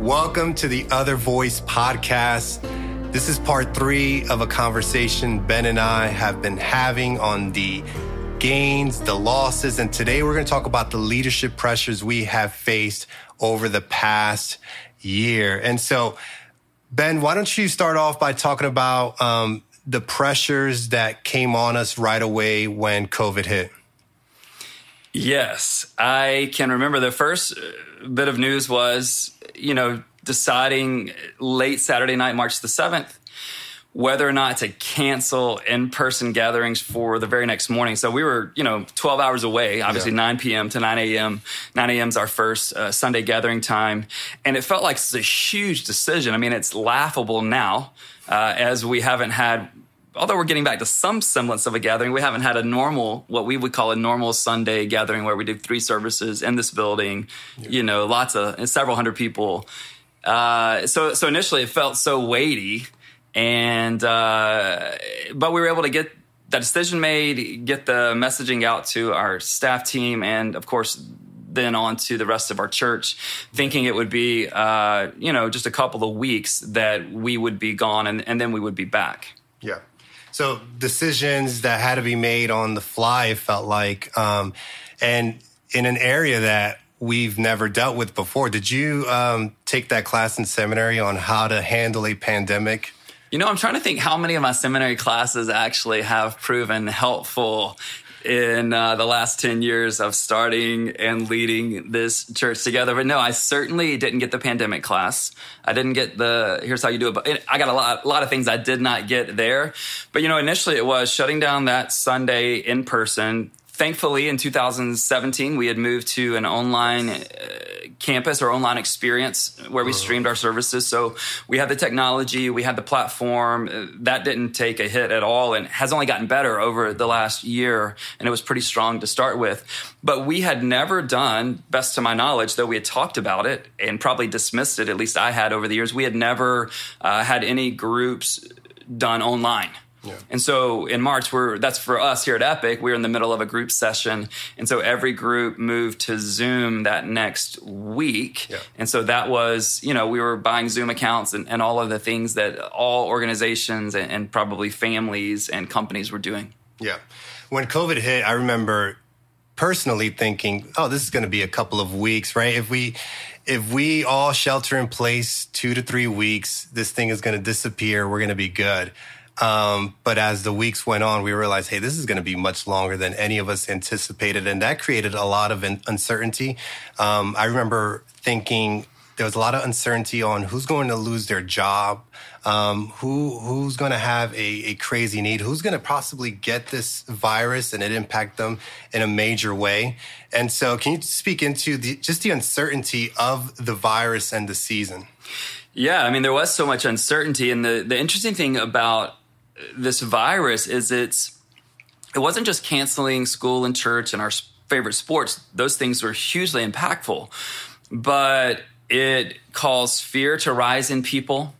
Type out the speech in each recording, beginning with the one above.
Welcome to the Other Voice podcast. This is part three of a conversation Ben and I have been having on the gains, the losses, and today we're going to talk about the leadership pressures we have faced over the past year. And so, Ben, why don't you start off by talking about um, the pressures that came on us right away when COVID hit? Yes, I can remember the first bit of news was, you know, deciding late Saturday night, March the 7th, whether or not to cancel in-person gatherings for the very next morning. So we were, you know, 12 hours away, obviously yeah. 9 p.m. to 9 a.m. 9 a.m. is our first uh, Sunday gathering time. And it felt like it's a huge decision. I mean, it's laughable now uh, as we haven't had although we're getting back to some semblance of a gathering, we haven't had a normal, what we would call a normal Sunday gathering where we do three services in this building, yeah. you know, lots of, several hundred people. Uh, so, so initially it felt so weighty and, uh, but we were able to get that decision made, get the messaging out to our staff team and of course, then on to the rest of our church, thinking it would be, uh, you know, just a couple of weeks that we would be gone and, and then we would be back. Yeah. So decisions that had to be made on the fly felt like, um, and in an area that we've never dealt with before. Did you um, take that class in seminary on how to handle a pandemic? You know, I'm trying to think how many of my seminary classes actually have proven helpful in uh, the last 10 years of starting and leading this church together. But no, I certainly didn't get the pandemic class. I didn't get the, here's how you do it. But I got a lot, a lot of things I did not get there. But, you know, initially it was shutting down that Sunday in person, thankfully in 2017 we had moved to an online uh, campus or online experience where we uh-huh. streamed our services. So we had the technology we had the platform uh, that didn't take a hit at all and has only gotten better over the last year and it was pretty strong to start with. But we had never done best to my knowledge though we had talked about it and probably dismissed it at least i had over the years we had never uh, had any groups done online yeah. And so in March, we're that's for us here at Epic. We're in the middle of a group session, and so every group moved to Zoom that next week. Yeah. And so that was, you know, we were buying Zoom accounts and, and all of the things that all organizations and, and probably families and companies were doing. Yeah. When COVID hit, I remember personally thinking, "Oh, this is going to be a couple of weeks, right? If we if we all shelter in place 2 to 3 weeks, this thing is going to disappear. We're going to be good." Um, but as the weeks went on, we realized, hey, this is going to be much longer than any of us anticipated. And that created a lot of uncertainty. Um, I remember thinking there was a lot of uncertainty on who's going to lose their job, um, who who's going to have a, a, crazy need, who's going to possibly get this virus and it impact them in a major way. And so, can you speak into the, just the uncertainty of the virus and the season? Yeah, I mean, there was so much uncertainty, and the the interesting thing about this virus is it's it wasn't just canceling school and church and our favorite sports; those things were hugely impactful, but it caused fear to rise in people.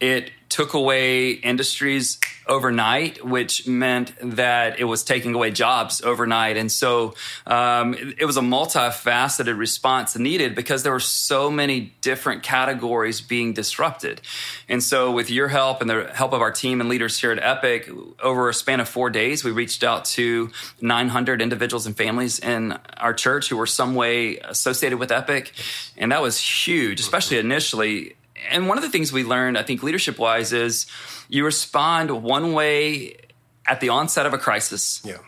It took away industries overnight, which meant that it was taking away jobs overnight. And so um, it, it, was a multifaceted response needed because there were so many different categories being disrupted. And so, with your help and the help of our team and leaders here at Epic, over a span of four days, we reached out to 900 individuals and families in our church who were some way associated with Epic. And that was huge, especially initially and one of the things we learned, I think, leadership wise, is you respond one way at the onset of a crisis. Yeah.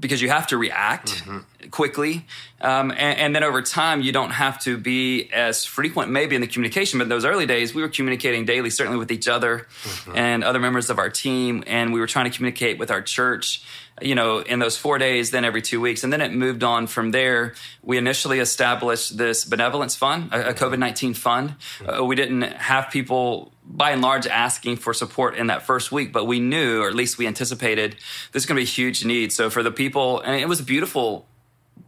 Because you have to react mm-hmm. quickly. Um, and, and, then over time, you don't have to be as frequent, maybe in the communication. But in those early days, we were communicating daily, certainly with each other mm-hmm. and other members of our team. And we were trying to communicate with our church you know, in those four days, then every two weeks. And then it moved on from there. We initially established this benevolence fund, a, a COVID 19 fund. Uh, we didn't have people by and large asking for support in that first week, but we knew, or at least we anticipated, this is going to be a huge need. So for the people, and it was a beautiful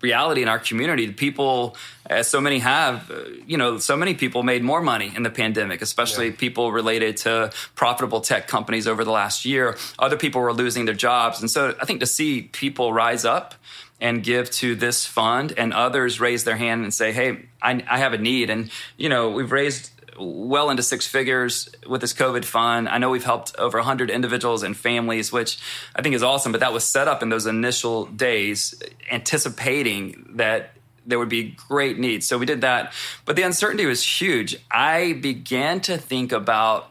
reality in our community. The people, as so many have, uh, you know, so many people made more money in the pandemic, especially yeah. people related to profitable tech companies over the last year. Other people were losing their jobs. And so I think to see people rise up and give to this fund and others raise their hand and say hey I, I, have a need and you know we've raised well into six figures with this covid fund. I know we've helped over 100 individuals and families which i think is awesome but that was set up in those initial days anticipating that there would be great needs. So we did that but the uncertainty was huge. I began to think about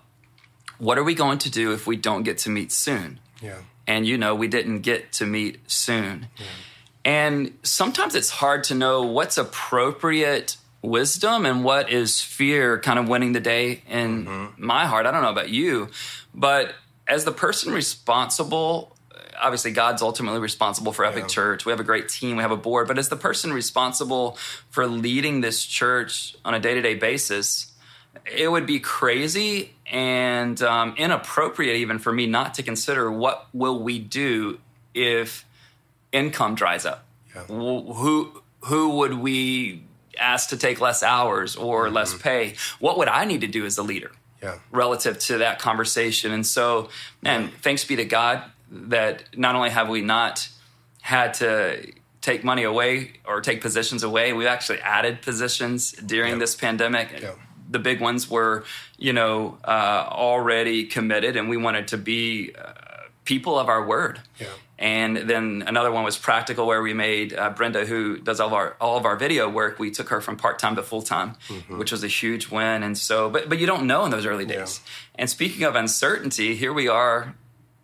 what are we going to do if we don't get to meet soon? Yeah. And you know we didn't get to meet soon. Yeah. And sometimes it's hard to know what's appropriate wisdom and what is fear kind of winning the day in mm-hmm. my heart. I don't know about you, but as the person responsible, obviously God's ultimately responsible for Epic yeah. Church. We have a great team, we have a board, but as the person responsible for leading this church on a day to day basis, it would be crazy and um, inappropriate even for me not to consider what will we do if income dries up? Yeah. Who who would we ask to take less hours or mm-hmm. less pay? What would I need to do as a leader? Yeah. Relative to that conversation. And so, man, thanks be to God that not only have we not had to take money away or take positions away, we've actually added positions during yep. this pandemic. Yep. The big ones were, you know, uh, already committed, and we wanted to be uh, people of our word. Yeah. And then another one was practical, where we made uh, Brenda, who does all of our all of our video work. We took her from part time to full time, mm-hmm. which was a huge win. And so, but but you don't know in those early days. Yeah. And speaking of uncertainty, here we are,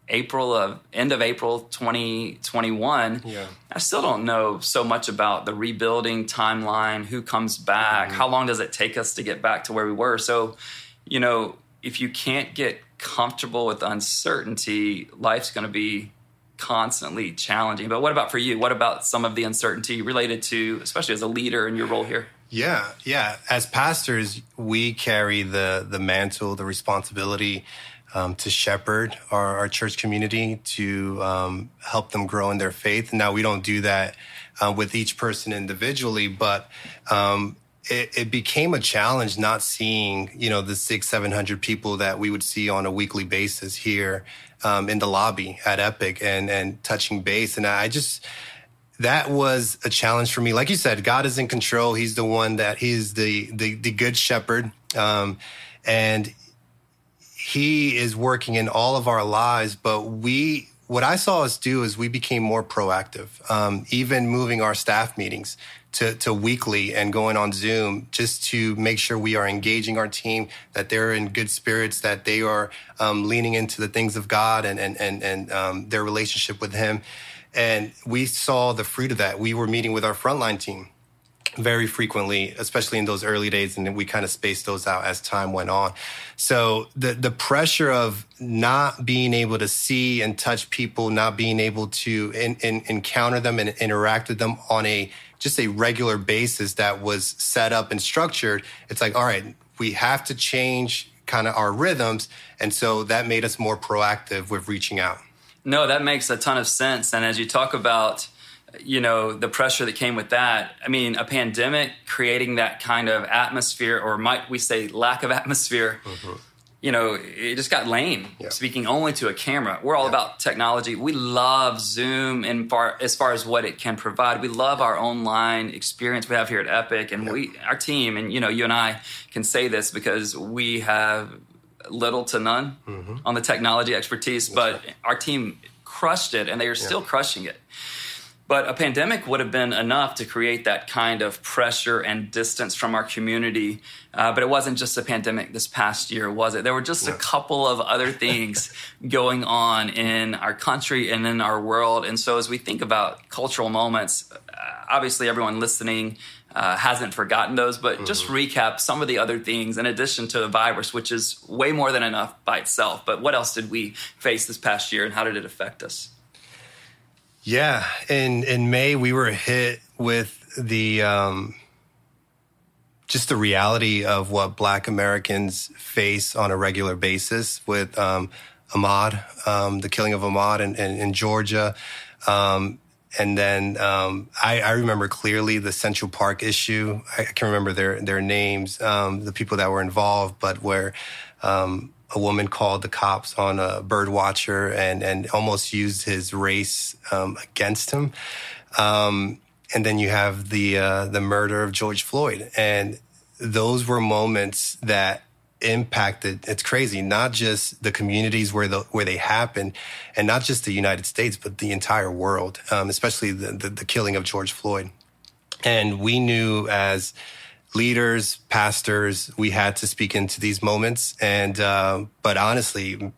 April of end of April 2021. Yeah. I still don't know so much about the rebuilding timeline, who comes back, mm-hmm. how long does it take us to get back to where we were. So, you know, if you can't get comfortable with uncertainty, life's going to be constantly challenging. But what about for you? What about some of the uncertainty related to, especially as a leader in your role here? Yeah, yeah. As pastors, we carry the the mantle, the responsibility um, to shepherd our, our, church community, to um, help them grow in their faith. Now, we don't do that uh, with each person individually, but um, it, it, became a challenge not seeing, you know, the six, seven hundred people that we would see on a weekly basis here um, in the lobby at Epic and and touching base. And I just that was a challenge for me. Like you said, God is in control. He's the one that he's the the, the good shepherd, um, and he is working in all of our lives. But we what I saw us do is we became more proactive, um, even moving our staff meetings to, to weekly and going on Zoom just to make sure we are engaging our team, that they're in good spirits, that they are um, leaning into the things of God and, and, and, and um, their relationship with Him. And we saw the fruit of that. We were meeting with our frontline team very frequently, especially in those early days, and we kind of spaced those out as time went on. So the the pressure of not being able to see and touch people, not being able to in, in, encounter them and interact with them on a just a regular basis that was set up and structured, it's like, all right, we have to change kind of our rhythms. And so that made us more proactive with reaching out. No, that makes a ton of sense. And as you talk about, you know, the pressure that came with that, I mean, a pandemic creating that kind of atmosphere, or might we say lack of atmosphere, mm-hmm you know, it just got lame yeah. speaking only to a camera. We're all yeah. about technology. We love Zoom and far as far as what it can provide. We love our online experience we have here at Epic, and yeah. we our team and you know you and I can say this because we have little to none mm-hmm. on the technology expertise, That's but right. our team crushed it, and they are still crushing it. But a pandemic would have been enough to create that kind of pressure and distance from our community. Uh, but it wasn't just a pandemic this past year, was it? There were just yeah. a couple of other things going on in our country and in our world. And so as we think about cultural moments, uh, obviously everyone listening uh, hasn't forgotten those, but mm-hmm. just recap some of the other things in addition to the virus, which is way more than enough by itself. But what else did we face this past year and how did it affect us? Yeah, in in May we were hit with the um, just the reality of what Black Americans face on a regular basis with um, Ahmaud, um, the killing of Ahmaud in, in, in Georgia. Um, and then um, I, I, remember clearly the Central Park issue. I can remember their their names, um, the people that were involved, but where um, a woman called the cops on a bird watcher and, and almost used his race um, against him. Um, and then you have the uh, the murder of George Floyd, and those were moments that impacted. It's crazy, not just the communities where the where they happened, and not just the United States, but the entire world, um, especially the, the the killing of George Floyd. And we knew as leaders, pastors, we had to speak into these moments. And uh, but honestly,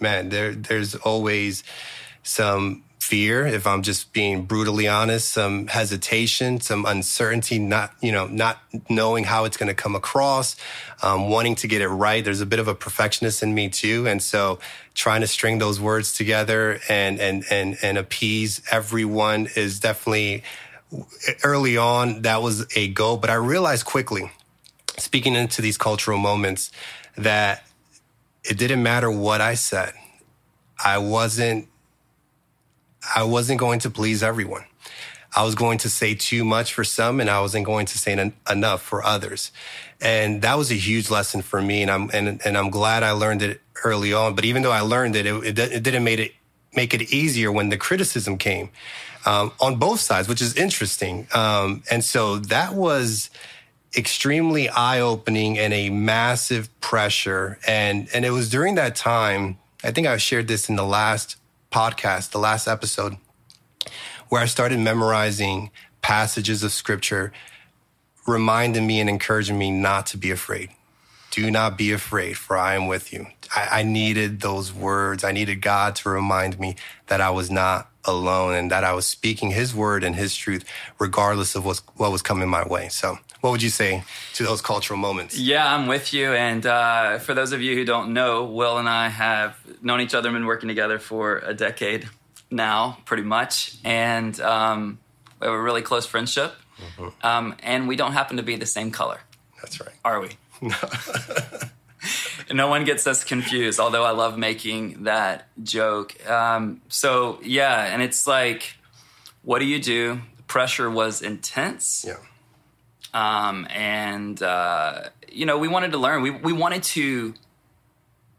man, there there's always some fear if i'm just being brutally honest some hesitation some uncertainty not you know not knowing how it's going to come across um, wanting to get it right there's a bit of a perfectionist in me too and so trying to string those words together and and and and appease everyone is definitely early on that was a goal but i realized quickly speaking into these cultural moments that it didn't matter what i said i wasn't I wasn't going to please everyone. I was going to say too much for some and I wasn't going to say en- enough for others. And that was a huge lesson for me. And I'm, and, and I'm glad I learned it early on. But even though I learned it, it, it didn't make it, make it easier when the criticism came um, on both sides, which is interesting. Um, and so that was extremely eye opening and a massive pressure. And, and it was during that time, I think I shared this in the last podcast, the last episode, where I started memorizing passages of scripture, reminding me and encouraging me not to be afraid. Do not be afraid, for I am with you. I, I needed those words. I needed God to remind me that I was not alone and that I was speaking his word and his truth, regardless of what, what was coming my way. So, what would you say to those cultural moments? Yeah, I'm with you. And uh, for those of you who don't know, Will and I have known each other and been working together for a decade now, pretty much. And um, we have a really close friendship. Mm-hmm. Um, and we don't happen to be the same color. That's right. Are we? no one gets us confused, although I love making that joke. Um, so, yeah, and it's like, what do you do? The pressure was intense. Yeah. Um, and, uh, you know, we wanted to learn. We, we wanted to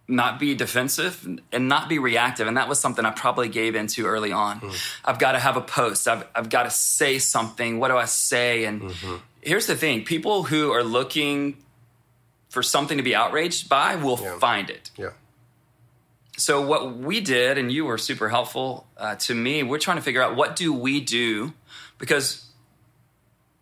not be defensive and not be reactive. And that was something I probably gave into early on. Mm. I've got to have a post. I've, I've got to say something. What do I say? And mm-hmm. here's the thing people who are looking for something to be outraged by we'll yeah. find it. Yeah. So what we did, and you were super helpful uh, to me. We're trying to figure out what do we do because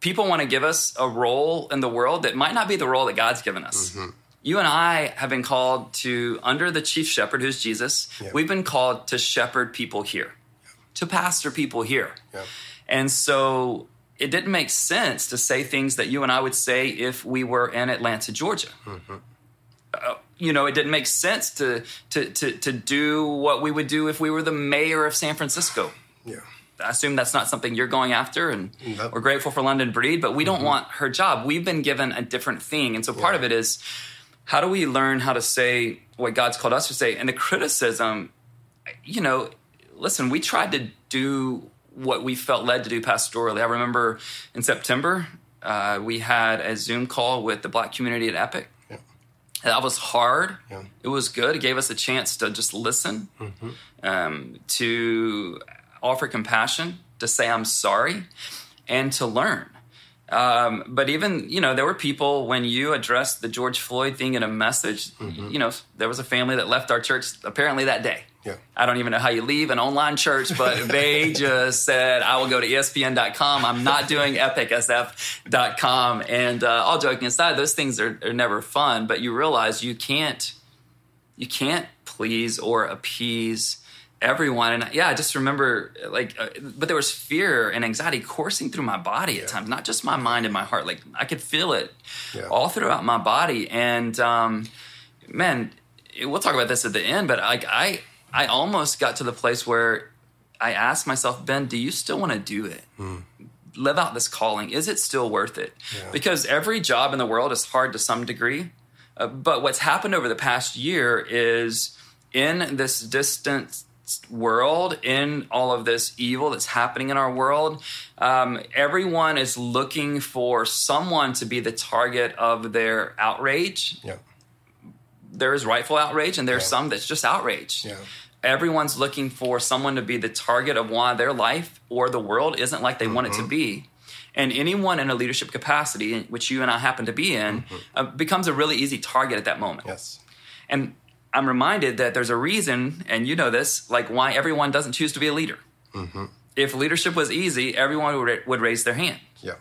people want to give us a role in the world that might not be the role that God's given us. Mm-hmm. You and I have been called to, under the chief shepherd, who's Jesus, yeah. we've been called to shepherd people here, yeah. to pastor people here. And so it didn't make sense to say things that you and I would say if we were in Atlanta, Georgia. Mm-hmm. Uh, you know, it didn't make sense to, to, to, to do what we would do if we were the mayor of San Francisco. Yeah. I assume that's not something you're going after, and nope. we're grateful for London Breed, but we don't mm-hmm. want her job. We've been given a different thing. And so part yeah. of it is how do we learn how to say what God's called us to say? And the criticism, you know, listen, we tried to do what we felt led to do pastorally. I remember in September, uh, we had a Zoom call with the black community at Epic. Yeah. That was hard. Yeah. It was good. It gave us a chance to just listen, mm-hmm. um, to offer compassion, to say I'm sorry, and to learn. Um, but even you know there were people when you addressed the George Floyd thing in a message. Mm-hmm. You know there was a family that left our church apparently that day. Yeah. I don't even know how you leave an online church, but they just said, I will go to ESPN.com. I'm not doing EpicSF.com. And uh, all joking aside, those things are, are never fun, but you realize you can't, you can't please or appease everyone. And yeah, I just remember like, uh, but there was fear and anxiety coursing through my body yeah. at times, not just my mind and my heart. Like I could feel it yeah. all throughout my body. And um, man, we'll talk about this at the end, but like I, I almost got to the place where I asked myself, Ben, do you still want to do it? Mm. Live out this calling. Is it still worth it? Yeah. Because every job in the world is hard to some degree. Uh, but what's happened over the past year is in this distant world, in all of this evil that's happening in our world, um, everyone is looking for someone to be the target of their outrage. Yeah. There is rightful outrage, and there's yeah. some that's just outrage. Yeah everyone's looking for someone to be the target of why their life or the world isn't like they want it to be. And anyone in a leadership capacity, which you and I happen to be in, uh, becomes a really easy target at that moment. Yes. And I'm reminded that there's a reason, and you know this, like why everyone doesn't choose to be a leader. If leadership was easy, everyone would, would raise their hand, Yeah.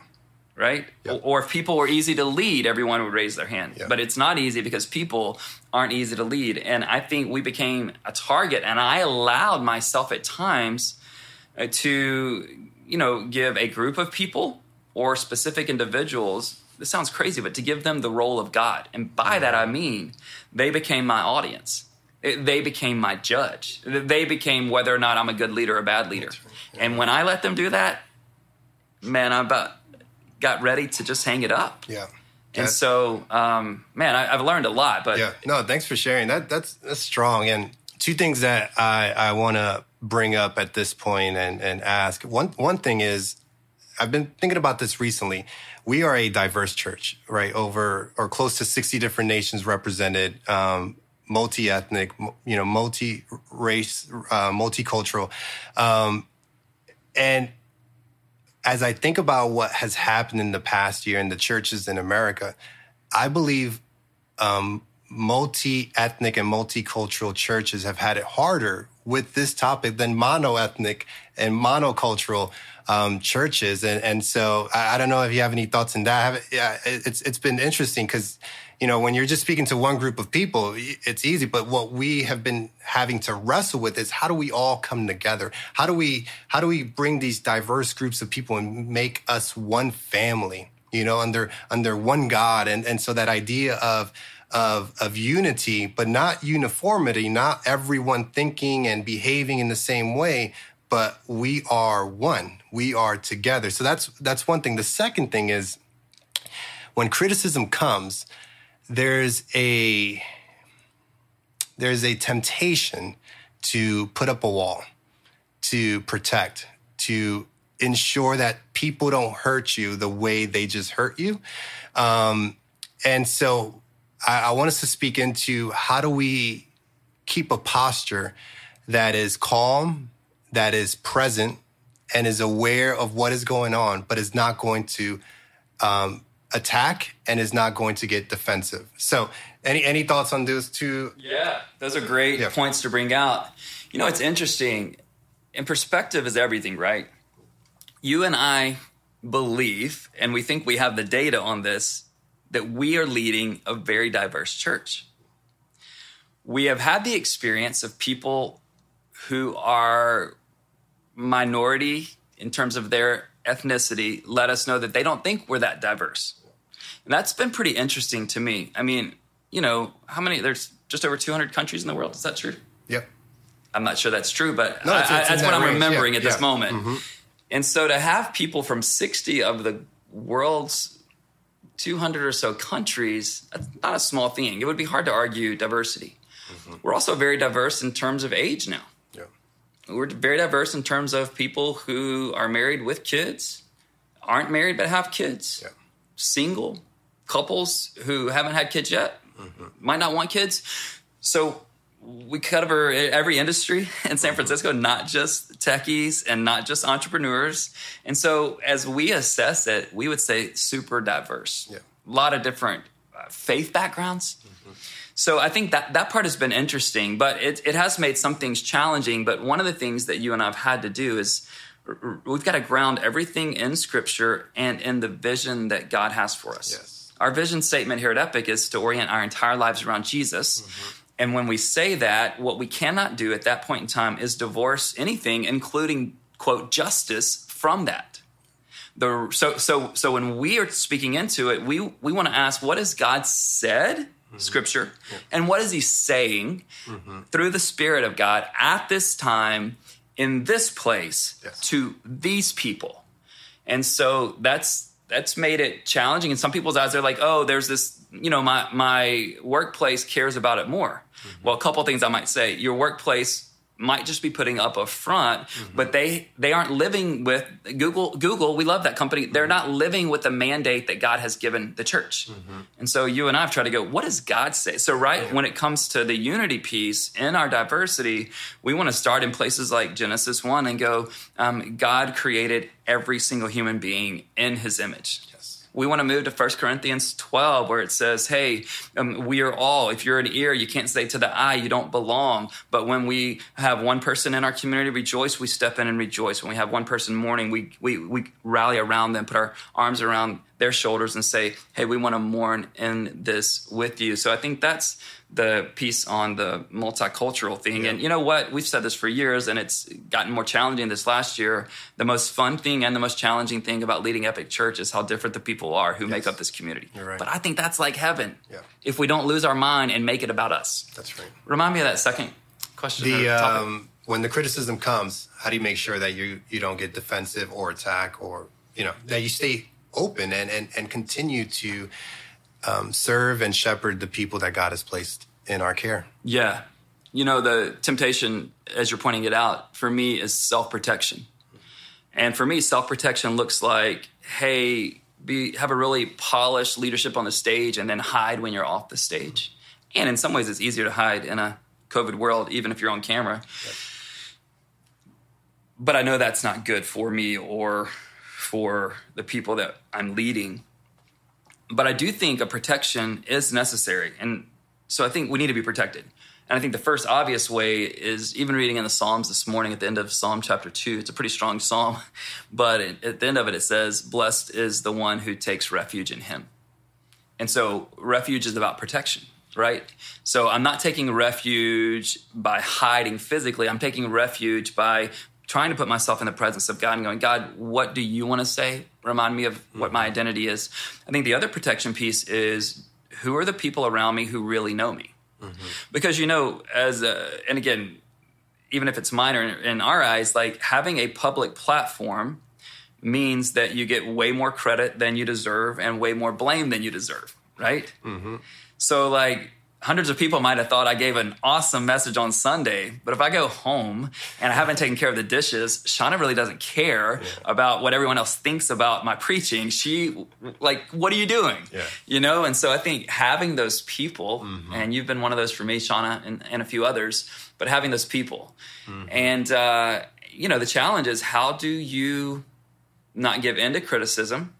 right? Yep. Or if people were easy to lead, everyone would raise their hand. Yeah. But it's not easy because people aren't easy to lead. And I think we became a target, and I allowed myself at times uh, to, you know, give a group of people or specific individuals. This sounds crazy, but to give them the role of God. And by that, I mean they became my audience. They became my judge. They became whether or not I'm a good leader or a bad leader. And when I let them do that, man, I about got ready to just hang it up. Yeah. And That- so, um, man, I, I've learned a lot. But Yeah. No, thanks for sharing. That that's that's strong. And two things that I I want to bring up at this point and and ask. One one thing is I've been thinking about this recently. We are a diverse church, right? Over or close to 60 different nations represented, um, multi-ethnic, you know, multi-race, uh, multicultural. Um, and as I think about what has happened in the past year in the churches in America, I believe um, multi-ethnic and multicultural churches have had it harder with this topic than mono-ethnic and monocultural um, churches. And and so I, I don't know if you have any thoughts on that. Have, yeah, it- it's it's been interesting because you know when you're just speaking to one group of people, it's easy. But what we have been having to wrestle with is how do we all come together? How do we how do we bring these diverse groups of people and make us one family? You know, under under one God, and and so that idea of of of unity, but not uniformity, not everyone thinking and behaving in the same way, but we are one. We are together. So that's that's one thing. The second thing is when criticism comes, there's a there's a temptation to put up a wall, to protect, to ensure that people don't hurt you the way they just hurt you. Um, and so I, I want us to speak into how do we keep a posture that is calm, that is present, and is aware of what is going on, but is not going to um, attack and is not going to get defensive. So, any any thoughts on those two? Yeah, those are great Yeah. points to bring out. You know, it's interesting. And perspective is everything, right? You and I believe, and we think we have the data on this, that we are leading a very diverse church. We have had the experience of people who are minority in terms of their ethnicity let us know that they don't think we're that diverse. And that's been pretty interesting to me. I mean, you know, how many? There's just over 200 countries in the world. Is that true? Yep. I'm not sure that's true, but No, it's- I- it's that's what that I'm range. remembering Yeah, at this yeah. Mm-hmm. moment. And so to have people from 60 of the world's 200 or so countries, that's not a small thing. It would be hard to argue diversity. Mm-hmm. We're also very diverse in terms of age now. Yep. We're very diverse in terms of people who are married with kids, aren't married but have kids, Yeah. single couples who haven't had kids yet, might not want kids. So we cover every industry in San Francisco, not just techies and not just entrepreneurs. And so as we assess it, we would say super diverse. Yeah. A lot of different uh, faith backgrounds. So I think that that part has been interesting, but it, it has made some things challenging. But one of the things that you and I've had to do is we've got to ground everything in Scripture and in the vision that God has for us. Yes. Our vision statement here at Epic is to orient our entire lives around Jesus. And when we say that, what we cannot do at that point in time is divorce anything, including quote justice, from that. The so so so when we are speaking into it, we we want to ask what has God said, mm-hmm. Scripture, and what is He saying mm-hmm. through the Spirit of God at this time in this place Yes. to these people. And so that's that's made it challenging. In some people's eyes, they're like, "Oh, there's this, you know, my my workplace cares about it more." Well, a couple things I might say: your workplace might just be putting up a front, mm-hmm. but they they aren't living with Google. Google, we love that company. They're not living with the mandate that God has given the church. Mm-hmm. And so you and I have tried to go. What does God say? So right when it comes to the unity piece in our diversity, we want to start in places like Genesis one and go. Um, God created every single human being in His image we want to move to 1 Corinthians 12, where it says, Hey, um, we are all, if you're an ear, you can't say to the eye, you don't belong. But when we have one person in our community rejoice, we step in and rejoice. When we have one person mourning, we, we, we rally around them, put our arms around their shoulders and say, Hey, we want to mourn in this with you. So I think that's the piece on the multicultural thing. Yeah. And you know what? We've said this for years and it's gotten more challenging this last year. The most fun thing and the most challenging thing about leading Epic Church is how different the people are who yes. make up this community. Right. But I think that's like heaven. Yeah. If we don't lose our mind and make it about us. That's right. Remind me of that second question. The um, when the criticism comes, how do you make sure that you you don't get defensive or attack or you know that you stay open and and, and continue to um, serve and shepherd the people that God has placed in our care. Yeah. You know, the temptation, as you're pointing it out, for me is self protection. And for me, self protection looks like, hey, be, have a really polished leadership on the stage and then hide when you're off the stage. And in some ways, it's easier to hide in a COVID world, even if you're on camera. But I know that's not good for me or for the people that I'm leading but I do think a protection is necessary. And so I think we need to be protected. And I think the first obvious way is even reading in the Psalms this morning at the end of Psalm chapter 2. It's a pretty strong psalm, but at the end of it, it says, Blessed is the one who takes refuge in him. And so refuge is about protection, right? So I'm not taking refuge by hiding physically, I'm taking refuge by trying to put myself in the presence of God and going, God, what do you want to say? Remind me of what my identity is. I think the other protection piece is who are the people around me who really know me? Mm-hmm. Because, you know, as, a, and again, even if it's minor in our eyes, like having a public platform means that you get way more credit than you deserve and way more blame than you deserve, right? Mm-hmm. So, like, hundreds of people might have thought I gave an awesome message on Sunday, but if I go home and I haven't taken care of the dishes, Shauna really doesn't care yeah. about what everyone else thinks about my preaching. She, like, what are you doing? Yeah. You know? And so I think having those people, mm-hmm. and you've been one of those for me, Shauna, and, and a few others, but having those people. Mm-hmm. And, uh, you know, the challenge is how do you not give in to criticism?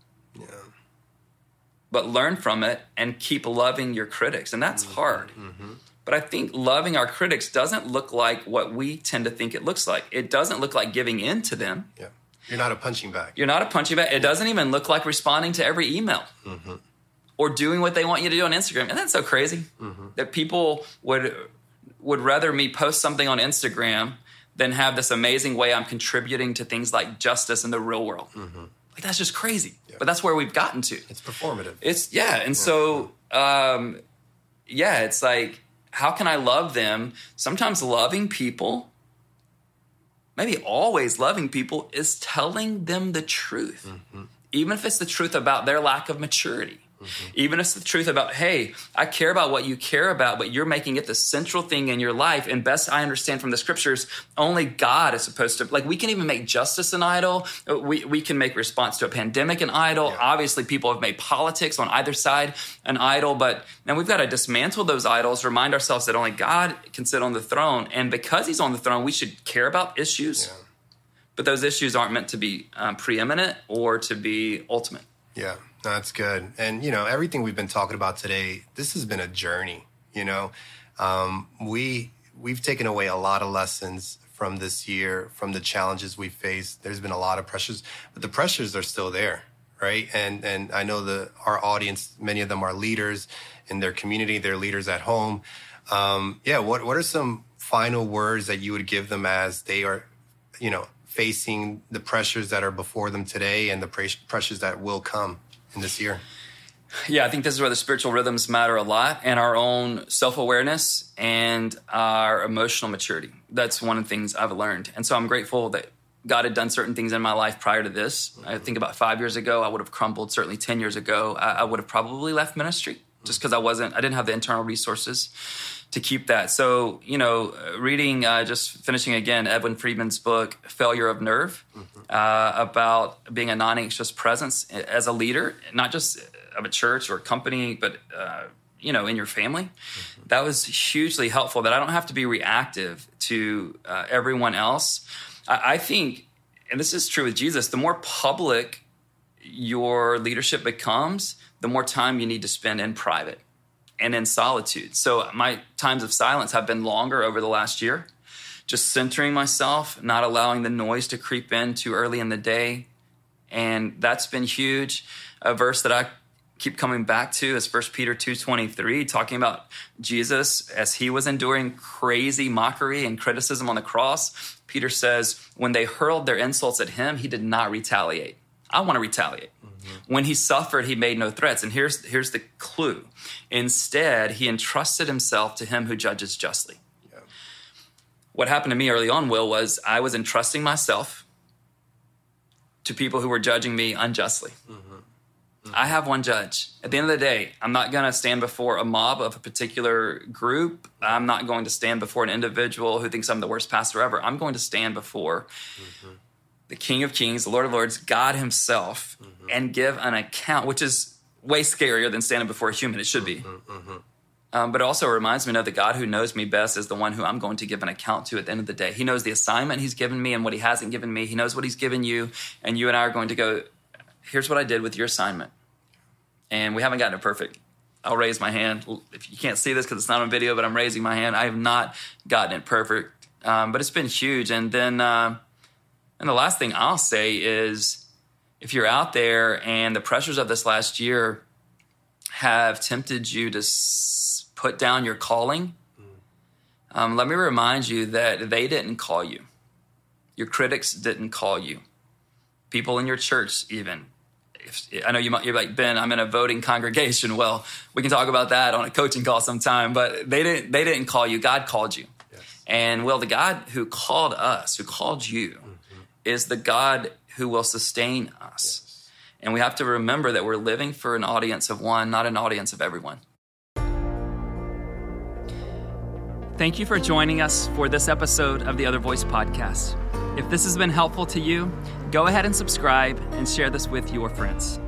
But learn from it and keep loving your critics. And that's mm-hmm. hard. Mm-hmm. But I think loving our critics doesn't look like what we tend to think it looks like. It doesn't look like giving in to them. Yeah. You're not a punching bag. You're not a punching bag. It doesn't even look like responding to every email mm-hmm. or doing what they want you to do on Instagram. And that's so crazy mm-hmm. that people would would rather me post something on Instagram than have this amazing way I'm contributing to things like justice in the real world. Mm-hmm. Like that's just crazy. Yeah. But that's where we've gotten to. It's performative. It's yeah, and so um, yeah, it's like how can I love them? Sometimes loving people, maybe always loving people, is telling them the truth, mm-hmm. even if it's the truth about their lack of maturity. Mm-hmm. Even if it's the truth about, hey, I care about what you care about, but you're making it the central thing in your life. And best I understand from the scriptures, only God is supposed to, like, we can even make justice an idol. We, we can make response to a pandemic an idol. Yeah. Obviously, people have made politics on either side an idol, but now we've got to dismantle those idols, remind ourselves that only God can sit on the throne. And because he's on the throne, we should care about issues. Yeah. But those issues aren't meant to be um, preeminent or to be ultimate. Yeah. That's good. And, you know, everything we've been talking about today, this has been a journey, you know. Um, we, we've taken away a lot of lessons from this year, from the challenges we faced. There's been a lot of pressures, but the pressures are still there, right? And, and I know that our audience, many of them are leaders in their community, they're leaders at home. Um, yeah, what, what are some final words that you would give them as they are, you know, facing the pressures that are before them today and the pressures that will come? In this year? Yeah, I think this is where the spiritual rhythms matter a lot and our own self awareness and our emotional maturity. That's one of the things I've learned. And so I'm grateful that God had done certain things in my life prior to this. Mm-hmm. I think about five years ago, I would have crumbled. Certainly 10 years ago, I, I would have probably left ministry just because I wasn't, I didn't have the internal resources to keep that. So, you know, reading, uh, just finishing again, Edwin Friedman's book, Failure of Nerve, mm-hmm. Uh, about being a non anxious presence as a leader, not just of a church or a company, but, uh, you know, in your family. Mm-hmm. That was hugely helpful that I don't have to be reactive to uh, everyone else. I, I think, and this is true with Jesus, the more public your leadership becomes, the more time you need to spend in private and in solitude. So my times of silence have been longer over the last year, just centering myself, not allowing the noise to creep in too early in the day. And that's been huge. A verse that I keep coming back to is 1 Peter 2:23 talking about Jesus as he was enduring crazy mockery and criticism on the cross. Peter says when they hurled their insults at him, he did not retaliate. I want to retaliate. Mm-hmm. When he suffered, he made no threats. And here's, here's the clue instead, he entrusted himself to him who judges justly. What happened to me early on, Will, was I was entrusting myself to people who were judging me unjustly. Mm-hmm. Mm-hmm. I have one judge. At the end of the day, I'm not going to stand before a mob of a particular group. I'm not going to stand before an individual who thinks I'm the worst pastor ever. I'm going to stand before mm-hmm the King of Kings, the Lord of Lords, God Himself, mm-hmm. and give an account, which is way scarier than standing before a human. It should be. Um, but it also reminds me of the God who knows me best is the one who I'm going to give an account to at the end of the day. He knows the assignment He's given me and what He hasn't given me. He knows what He's given you. And you and I are going to go, here's what I did with your assignment. And we haven't gotten it perfect. I'll raise my hand. If you can't see this because it's not on video, but I'm raising my hand. I have not gotten it perfect. Um, but it's been huge. And then, uh, and the last thing I'll say is if you're out there and the pressures of this last year have tempted you to s- put down your calling, um, let me remind you that they didn't call you. Your critics didn't call you. People in your church, even. If, I know you might, you're like Ben. I'm in a voting congregation. Well, we can talk about that on a coaching call sometime. But they didn't. They didn't call you. God called you. Yes. And well, the God who called us, who called you, is the God who will sustain us. Yes. And we have to remember that we're living for an audience of one, not an audience of everyone. Thank you for joining us for this episode of the Other Voice podcast. If this has been helpful to you, go ahead and subscribe and share this with your friends.